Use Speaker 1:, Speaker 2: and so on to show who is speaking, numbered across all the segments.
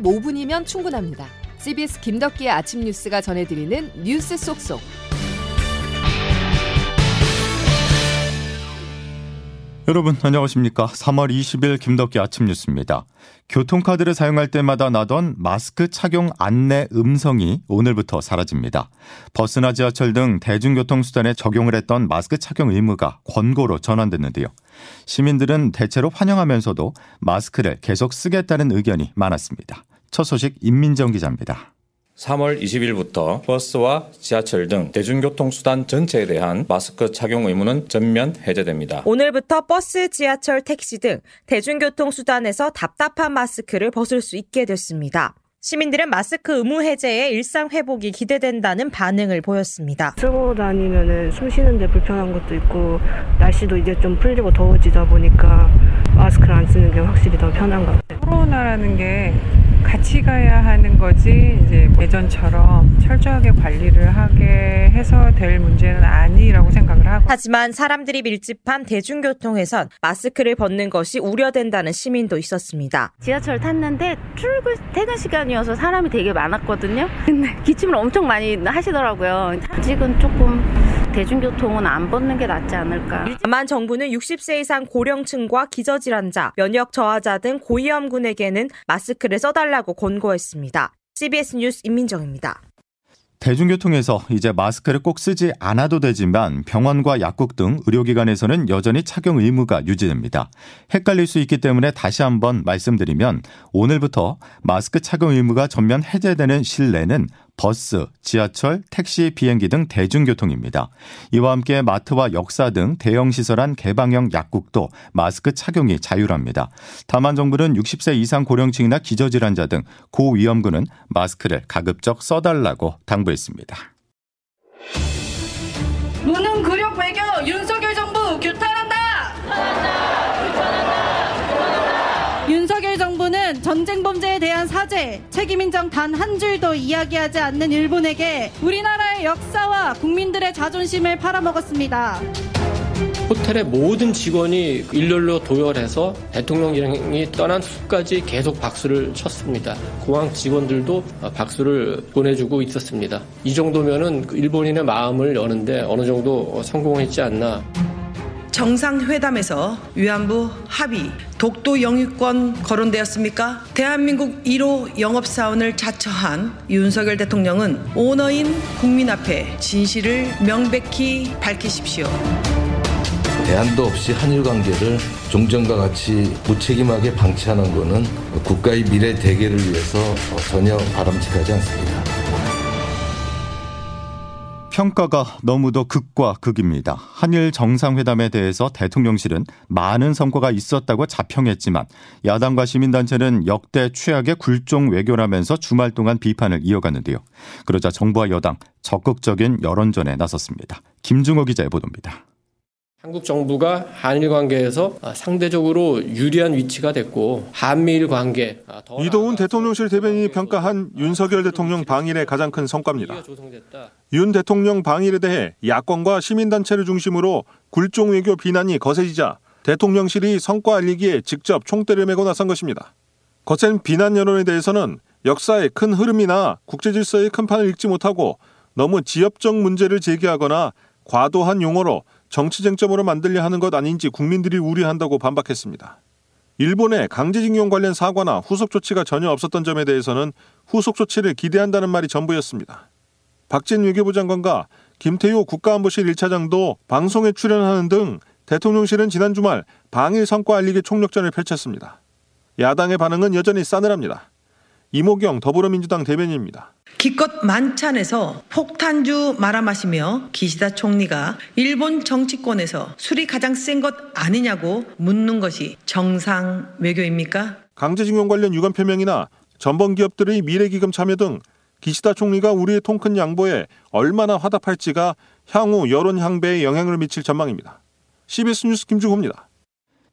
Speaker 1: 15분이면 충분합니다. CBS 김덕기의 아침 뉴스가 전해드리는 뉴스 속속.
Speaker 2: 여러분 안녕하십니까? 3월 20일 김덕기 아침 뉴스입니다. 교통카드를 사용할 때마다 나던 마스크 착용 안내 음성이 오늘부터 사라집니다. 버스나 지하철 등 대중교통수단에 적용을 했던 마스크 착용 의무가 권고로 전환됐는데요. 시민들은 대체로 환영하면서도 마스크를 계속 쓰겠다는 의견이 많았습니다. 첫 소식 임민정 기자입니다.
Speaker 3: 3월 20일부터 버스와 지하철 등 대중교통수단 전체에 대한 마스크 착용 의무는 전면 해제됩니다.
Speaker 4: 오늘부터 버스, 지하철, 택시 등 대중교통수단에서 답답한 마스크를 벗을 수 있게 됐습니다. 시민들은 마스크 의무 해제에 일상 회복이 기대된다는 반응을 보였습니다.
Speaker 5: 쓰고 다니면 숨 쉬는데 불편한 것도 있고 날씨도 이제 좀 풀리고 더워지다 보니까 마스크를 안 쓰는 게 확실히 더 편한 것 같아요.
Speaker 6: 코로나라는 게 같이 가야 하는 거지 이제 예전처럼 철저하게 관리를 하게 해서 될 문제는 아니라고 생각을 하고
Speaker 4: 하지만 사람들이 밀집한 대중교통에선 마스크를 벗는 것이 우려된다는 시민도 있었습니다.
Speaker 7: 지하철 탔는데 출근 퇴근 시간이어서 사람이 되게 많았거든요. 근데 기침을 엄청 많이 하시더라고요. 아직은 조금 대중교통은 안 벗는 게 낫지 않을까.
Speaker 4: 다만 정부는 60세 이상 고령층과 기저질환자, 면역 저하자 등 고위험군에게는 마스크를 써달라고 권고했습니다. CBS 뉴스 임민정입니다.
Speaker 2: 대중교통에서 이제 마스크를 꼭 쓰지 않아도 되지만 병원과 약국 등 의료기관에서는 여전히 착용 의무가 유지됩니다. 헷갈릴 수 있기 때문에 다시 한번 말씀드리면 오늘부터 마스크 착용 의무가 전면 해제되는 실내는 버스, 지하철, 택시, 비행기 등 대중교통입니다. 이와 함께 마트와 역사 등 대형 시설한 개방형 약국도 마스크 착용이 자율합니다. 다만 정부는 60세 이상 고령층이나 기저질환자 등 고위험군은 마스크를 가급적 써달라고 당부했습니다.
Speaker 8: 전쟁 범죄에 대한 사죄, 책임 인정 단 한 줄도 이야기하지 않는 일본에게 우리나라의 역사와 국민들의 자존심을 팔아먹었습니다.
Speaker 9: 호텔의 모든 직원이 일렬로 도열해서 대통령이 떠난 후까지 계속 박수를 쳤습니다. 공항 직원들도 박수를 보내주고 있었습니다. 이 정도면은 일본인의 마음을 여는데 어느 정도 성공했지 않나.
Speaker 10: 정상회담에서 위안부 합의, 독도 영유권 거론되었습니까? 대한민국 1호 영업사원을 자처한 윤석열 대통령은 오너인 국민 앞에 진실을 명백히 밝히십시오.
Speaker 11: 대안도 없이 한일 관계를 종전과 같이 무책임하게 방치하는 것은 국가의 미래 대계를 위해서 전혀 바람직하지 않습니다.
Speaker 2: 평가가 너무도 극과 극입니다. 한일 정상회담에 대해서 대통령실은 많은 성과가 있었다고 자평했지만 야당과 시민단체는 역대 최악의 굴종 외교라면서 주말 동안 비판을 이어갔는데요. 그러자 정부와 여당 적극적인 여론전에 나섰습니다. 김중호 기자의 보도입니다.
Speaker 9: 한국 정부가 한일 관계에서 상대적으로 유리한 위치가 됐고 한미일 관계
Speaker 12: 이도훈 대통령실 대변인이 평가한 윤석열 대통령 방일의 가장 큰 성과입니다. 윤 대통령 방일에 대해 야권과 시민단체를 중심으로 굴종 외교 비난이 거세지자 대통령실이 성과 알리기에 직접 총대를 메고 나선 것입니다. 거센 비난 여론에 대해서는 역사의 큰 흐름이나 국제 질서의 큰 판을 읽지 못하고 너무 지엽적 문제를 제기하거나 과도한 용어로 정치 쟁점으로 만들려 하는 것 아닌지 국민들이 우려한다고 반박했습니다. 일본의 강제징용 관련 사과나 후속 조치가 전혀 없었던 점에 대해서는 후속 조치를 기대한다는 말이 전부였습니다. 박진 외교부 장관과 김태효 국가안보실 1차장도 방송에 출연하는 등 대통령실은 지난 주말 방일 성과 알리기 총력전을 펼쳤습니다. 야당의 반응은 여전히 싸늘합니다. 이모경 더불어민주당 대변인입니다.
Speaker 10: 기껏 만찬에서 폭탄주 말아 마시며 기시다 총리가 일본 정치권에서 술이 가장 센 것 아니냐고 묻는 것이 정상 외교입니까?
Speaker 12: 강제징용 관련 유감 표명이나 전범 기업들의 미래기금 참여 등 기시다 총리가 우리의 통큰 양보에 얼마나 화답할지가 향후 여론 향배에 영향을 미칠 전망입니다. CBS 뉴스 김주호입니다.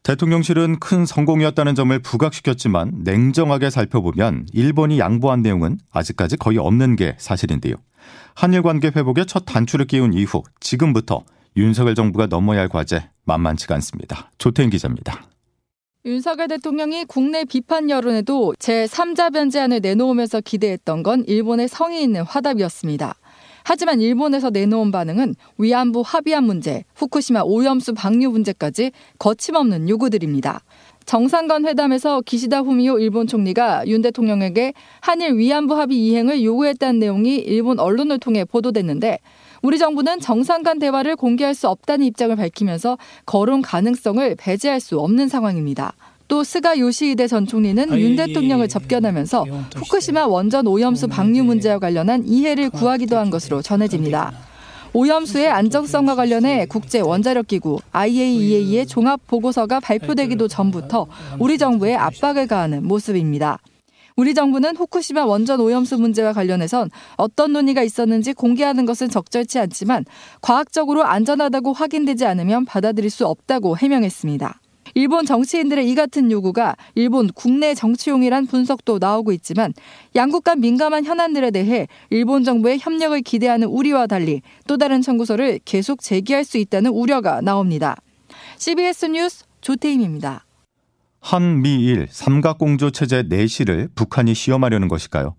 Speaker 2: 대통령실은 큰 성공이었다는 점을 부각시켰지만 냉정하게 살펴보면 일본이 양보한 내용은 아직까지 거의 없는 게 사실인데요. 한일 관계 회복에 첫 단추를 끼운 이후 지금부터 윤석열 정부가 넘어야 할 과제 만만치가 않습니다. 조태인 기자입니다.
Speaker 13: 윤석열 대통령이 국내 비판 여론에도 제3자 변제안을 내놓으면서 기대했던 건 일본의 성의 있는 화답이었습니다. 하지만 일본에서 내놓은 반응은 위안부 합의안 문제, 후쿠시마 오염수 방류 문제까지 거침없는 요구들입니다. 정상간 회담에서 기시다 후미오 일본 총리가 윤 대통령에게 한일 위안부 합의 이행을 요구했다는 내용이 일본 언론을 통해 보도됐는데 우리 정부는 정상간 대화를 공개할 수 없다는 입장을 밝히면서 거론 가능성을 배제할 수 없는 상황입니다. 또 스가 요시히데 전 총리는 윤 대통령을 접견하면서 후쿠시마 원전 오염수 방류 문제와 관련한 이해를 구하기도 한 것으로 전해집니다. 오염수의 안정성과 관련해 국제 원자력 기구 IAEA의 종합 보고서가 발표되기도 전부터 우리 정부에 압박을 가하는 모습입니다. 우리 정부는 후쿠시마 원전 오염수 문제와 관련해선 어떤 논의가 있었는지 공개하는 것은 적절치 않지만 과학적으로 안전하다고 확인되지 않으면 받아들일 수 없다고 해명했습니다. 일본 정치인들의 이 같은 요구가 일본 국내 정치용이란 분석도 나오고 있지만 양국 간 민감한 현안들에 대해 일본 정부의 협력을 기대하는 우리와 달리 또 다른 청구서를 계속 제기할 수 있다는 우려가 나옵니다. CBS 뉴스 조태임입니다.
Speaker 2: 한미일 삼각공조 체제 내실을 북한이 시험하려는 것일까요?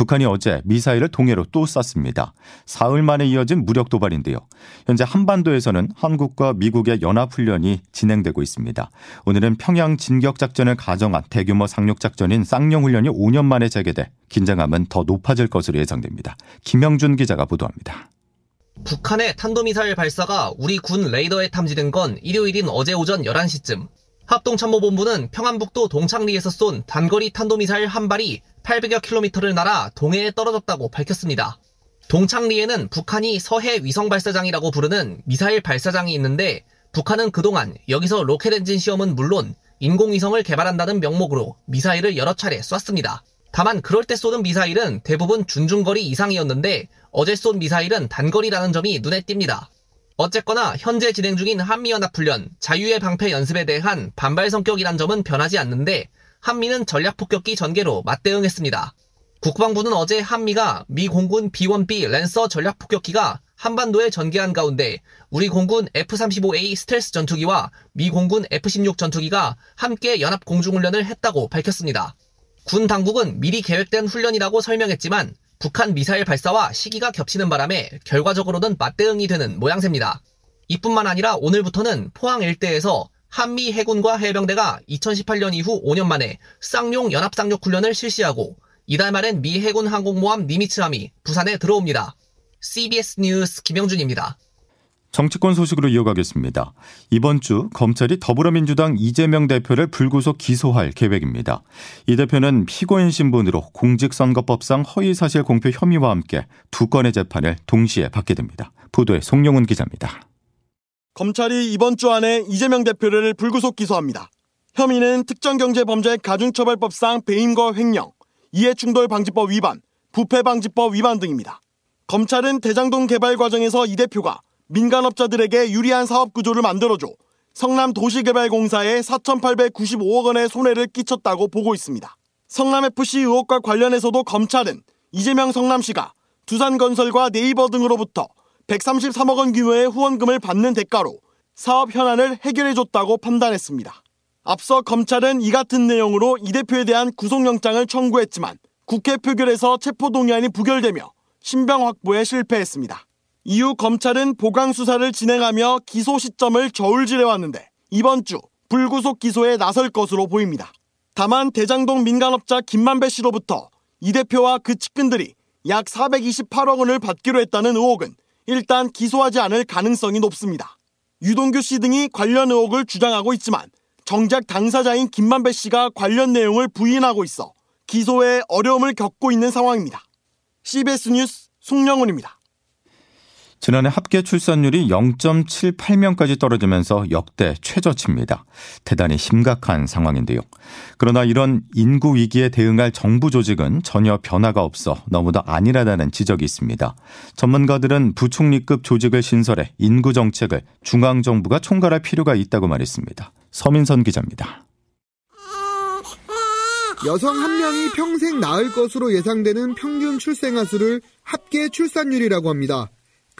Speaker 2: 북한이 어제 미사일을 동해로 또 쐈습니다. 사흘 만에 이어진 무력 도발인데요. 현재 한반도에서는 한국과 미국의 연합훈련이 진행되고 있습니다. 오늘은 평양 진격작전을 가정한 대규모 상륙작전인 쌍용훈련이 5년 만에 재개돼 긴장감은 더 높아질 것으로 예상됩니다. 김영준 기자가 보도합니다.
Speaker 14: 북한의 탄도미사일 발사가 우리 군 레이더에 탐지된 건 일요일인 어제 오전 11시쯤 합동참모본부는 평안북도 동창리에서 쏜 단거리 탄도미사일 한 발이 800여 킬로미터를 날아 동해에 떨어졌다고 밝혔습니다. 동창리에는 북한이 서해 위성 발사장이라고 부르는 미사일 발사장이 있는데 북한은 그동안 여기서 로켓 엔진 시험은 물론 인공위성을 개발한다는 명목으로 미사일을 여러 차례 쐈습니다. 다만 그럴 때 쏘는 미사일은 대부분 준중거리 이상이었는데 어제 쏜 미사일은 단거리라는 점이 눈에 띕니다. 어쨌거나 현재 진행 중인 한미연합훈련, 자유의 방패 연습에 대한 반발 성격이란 점은 변하지 않는데 한미는 전략 폭격기 전개로 맞대응했습니다. 국방부는 어제 한미가 미 공군 B-1B 랜서 전략 폭격기가 한반도에 전개한 가운데 우리 공군 F-35A 스텔스 전투기와 미 공군 F-16 전투기가 함께 연합 공중훈련을 했다고 밝혔습니다. 군 당국은 미리 계획된 훈련이라고 설명했지만 북한 미사일 발사와 시기가 겹치는 바람에 결과적으로는 맞대응이 되는 모양새입니다. 이뿐만 아니라 오늘부터는 포항 일대에서 한미 해군과 해병대가 2018년 이후 5년 만에 쌍용 연합상륙 훈련을 실시하고 이달 말엔 미 해군 항공모함 니미츠함이 부산에 들어옵니다. CBS 뉴스 김영준입니다.
Speaker 2: 정치권 소식으로 이어가겠습니다. 이번 주 검찰이 더불어민주당 이재명 대표를 불구속 기소할 계획입니다. 이 대표는 피고인 신분으로 공직선거법상 허위사실 공표 혐의와 함께 두 건의 재판을 동시에 받게 됩니다. 보도에 송영훈 기자입니다.
Speaker 15: 검찰이 이번 주 안에 이재명 대표를 불구속 기소합니다. 혐의는 특정경제범죄 가중처벌법상 배임과 횡령, 이해충돌방지법 위반, 부패방지법 위반 등입니다. 검찰은 대장동 개발 과정에서 이 대표가 민간업자들에게 유리한 사업 구조를 만들어줘 성남도시개발공사에 4,895억 원의 손해를 끼쳤다고 보고 있습니다. 성남FC 의혹과 관련해서도 검찰은 이재명 성남시가 두산건설과 네이버 등으로부터 133억 원 규모의 후원금을 받는 대가로 사업 현안을 해결해줬다고 판단했습니다. 앞서 검찰은 이 같은 내용으로 이 대표에 대한 구속영장을 청구했지만 국회 표결에서 체포동의안이 부결되며 신병 확보에 실패했습니다. 이후 검찰은 보강 수사를 진행하며 기소 시점을 저울질해 왔는데 이번 주 불구속 기소에 나설 것으로 보입니다. 다만 대장동 민간업자 김만배 씨로부터 이 대표와 그 측근들이 약 428억 원을 받기로 했다는 의혹은 일단 기소하지 않을 가능성이 높습니다. 유동규 씨 등이 관련 의혹을 주장하고 있지만 정작 당사자인 김만배 씨가 관련 내용을 부인하고 있어 기소에 어려움을 겪고 있는 상황입니다. CBS 뉴스 송영훈입니다.
Speaker 2: 지난해 합계 출산율이 0.78명까지 떨어지면서 역대 최저치입니다. 대단히 심각한 상황인데요. 그러나 이런 인구 위기에 대응할 정부 조직은 전혀 변화가 없어 너무도 안일하다는 지적이 있습니다. 전문가들은 부총리급 조직을 신설해 인구 정책을 중앙 정부가 총괄할 필요가 있다고 말했습니다. 서민선 기자입니다.
Speaker 16: 여성 한 명이 평생 낳을 것으로 예상되는 평균 출생아 수를 합계 출산율이라고 합니다.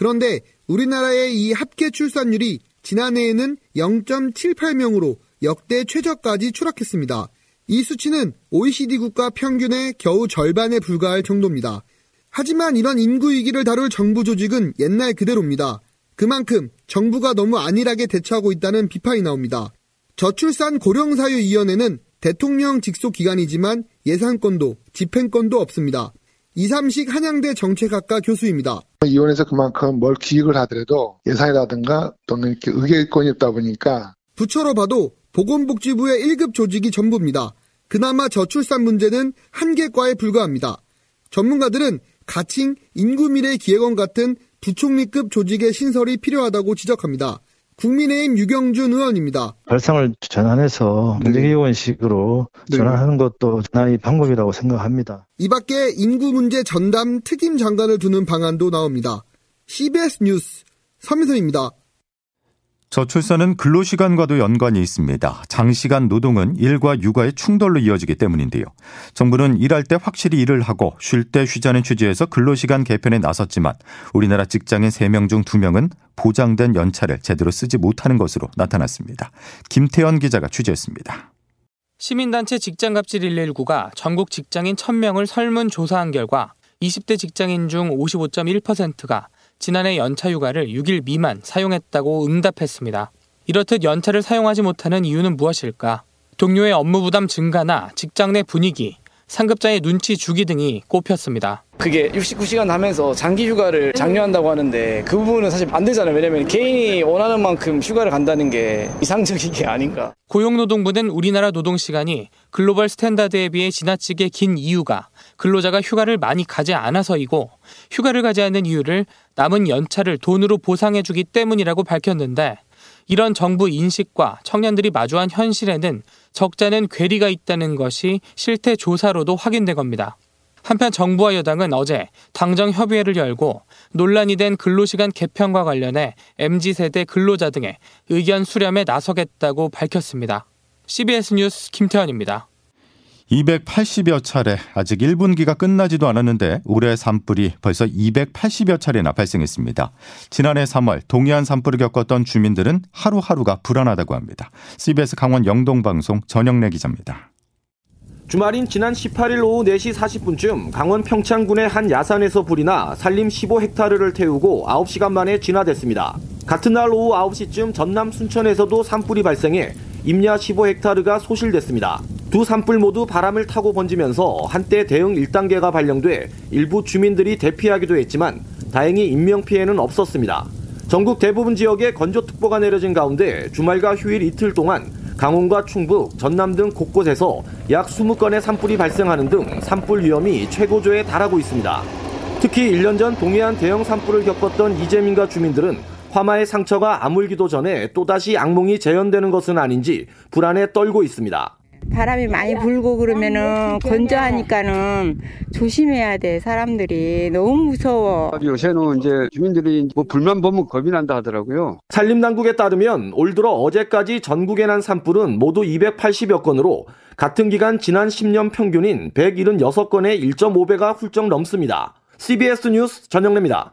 Speaker 16: 그런데 우리나라의 이 합계 출산율이 지난해에는 0.78명으로 역대 최저까지 추락했습니다. 이 수치는 OECD 국가 평균의 겨우 절반에 불과할 정도입니다. 하지만 이런 인구 위기를 다룰 정부 조직은 옛날 그대로입니다. 그만큼 정부가 너무 안일하게 대처하고 있다는 비판이 나옵니다. 저출산 고령사유위원회는 대통령 직속 기관이지만 예산권도 집행권도 없습니다. 이삼식 한양대 정책학과 교수입니다.
Speaker 17: 이원에서 그만큼 뭘 기획을 하더라도 예산이라든가 또는 이렇게 의결권이 없다 보니까
Speaker 16: 부처로 봐도 보건복지부의 1급 조직이 전부입니다. 그나마 저출산 문제는 한계과에 불과합니다. 전문가들은 가칭 인구미래 기획원 같은 부총리급 조직의 신설이 필요하다고 지적합니다. 국민의힘 유경준 의원입니다.
Speaker 18: 발상을 전환해서 문재기원식으로 네. 전환하는 것도 하나의 방법이라고 생각합니다.
Speaker 16: 이 밖에 인구 문제 전담 특임 장관을 두는 방안도 나옵니다. CBS 뉴스 서민선입니다.
Speaker 2: 저출산은 근로시간과도 연관이 있습니다. 장시간 노동은 일과 육아의 충돌로 이어지기 때문인데요. 정부는 일할 때 확실히 일을 하고 쉴 때 쉬자는 취지에서 근로시간 개편에 나섰지만 우리나라 직장인 3명 중 2명은 보장된 연차를 제대로 쓰지 못하는 것으로 나타났습니다. 김태현 기자가 취재했습니다.
Speaker 19: 시민단체 직장갑질 119가 전국 직장인 1000명을 설문조사한 결과 20대 직장인 중 55.1%가 지난해 연차 휴가를 6일 미만 사용했다고 응답했습니다. 이렇듯 연차를 사용하지 못하는 이유는 무엇일까? 동료의 업무 부담 증가나 직장 내 분위기, 상급자의 눈치 주기 등이 꼽혔습니다.
Speaker 20: 그게 69시간 하면서 장기 휴가를 장려한다고 하는데 그 부분은 사실 안 되잖아요. 왜냐면 개인이 원하는 만큼 휴가를 간다는 게 이상적인 게 아닌가.
Speaker 19: 고용노동부는 우리나라 노동시간이 global standard에 비해 지나치게 긴 이유가 근로자가 휴가를 많이 가지 않아서이고 휴가를 가지 않는 이유를 남은 연차를 돈으로 보상해주기 때문이라고 밝혔는데 이런 정부 인식과 청년들이 마주한 현실에는 적잖은 괴리가 있다는 것이 실태 조사로도 확인된 겁니다. 한편 정부와 여당은 어제 당정 협의회를 열고 논란이 된 근로시간 개편과 관련해 MZ세대 근로자 등의 의견 수렴에 나서겠다고 밝혔습니다. CBS 뉴스 김태현입니다.
Speaker 2: 280여 차례 아직 1분기가 끝나지도 않았는데 올해 산불이 벌써 280여 차례나 발생했습니다. 지난해 3월 동해안 산불을 겪었던 주민들은 하루하루가 불안하다고 합니다. CBS 강원 영동방송 전영래 기자입니다.
Speaker 21: 주말인 지난 18일 오후 4시 40분쯤 강원 평창군의 한 야산에서 불이 나 산림 15헥타르를 태우고 9시간 만에 진화됐습니다. 같은 날 오후 9시쯤 전남 순천에서도 산불이 발생해 임야 15헥타르가 소실됐습니다. 두 산불 모두 바람을 타고 번지면서 한때 대응 1단계가 발령돼 일부 주민들이 대피하기도 했지만 다행히 인명피해는 없었습니다. 전국 대부분 지역에 건조특보가 내려진 가운데 주말과 휴일 이틀 동안 강원과 충북, 전남 등 곳곳에서 약 20건의 산불이 발생하는 등 산불 위험이 최고조에 달하고 있습니다. 특히 1년 전 동해안 대형 산불을 겪었던 이재민과 주민들은 화마의 상처가 아물기도 전에 또다시 악몽이 재현되는 것은 아닌지 불안에 떨고 있습니다.
Speaker 22: 바람이 많이 불고 그러면은 건조하니까는 조심해야 돼 사람들이 너무 무서워.
Speaker 23: 요새는 이제 주민들이 뭐 불만 보면 겁이 난다 하더라고요.
Speaker 21: 산림당국에 따르면 올 들어 어제까지 전국에 난 산불은 모두 280여 건으로 같은 기간 지난 10년 평균인 176건의 1.5배가 훌쩍 넘습니다. CBS 뉴스 전영래입니다.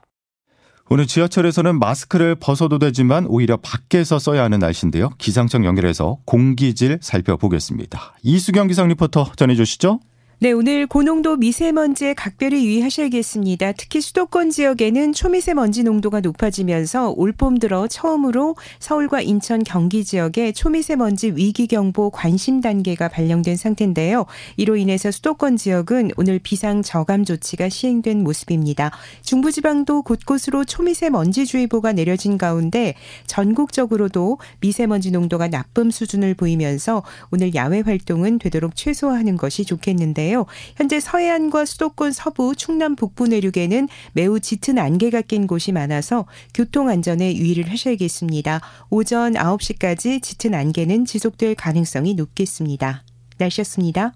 Speaker 2: 오늘 지하철에서는 마스크를 벗어도 되지만 오히려 밖에서 써야 하는 날씨인데요. 기상청 연결해서 공기질 살펴보겠습니다. 이수경 기상 리포터 전해주시죠.
Speaker 24: 네, 오늘 고농도 미세먼지에 각별히 유의하셔야겠습니다. 특히 수도권 지역에는 초미세먼지 농도가 높아지면서 올봄 들어 처음으로 서울과 인천, 경기 지역에 초미세먼지 위기경보 관심 단계가 발령된 상태인데요. 이로 인해서 수도권 지역은 오늘 비상 저감 조치가 시행된 모습입니다. 중부지방도 곳곳으로 초미세먼지주의보가 내려진 가운데 전국적으로도 미세먼지 농도가 나쁨 수준을 보이면서 오늘 야외 활동은 되도록 최소화하는 것이 좋겠는데 있는데요. 현재 서해안과 수도권 서부, 충남 북부 내륙에는 매우 짙은 안개가 낀 곳이 많아서 교통 안전에 유의를 하셔야겠습니다. 오전 9시까지 짙은 안개는 지속될 가능성이 높겠습니다. 날씨였습니다.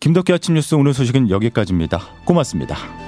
Speaker 2: 김덕기 아침 뉴스 오늘 소식은 여기까지입니다. 고맙습니다.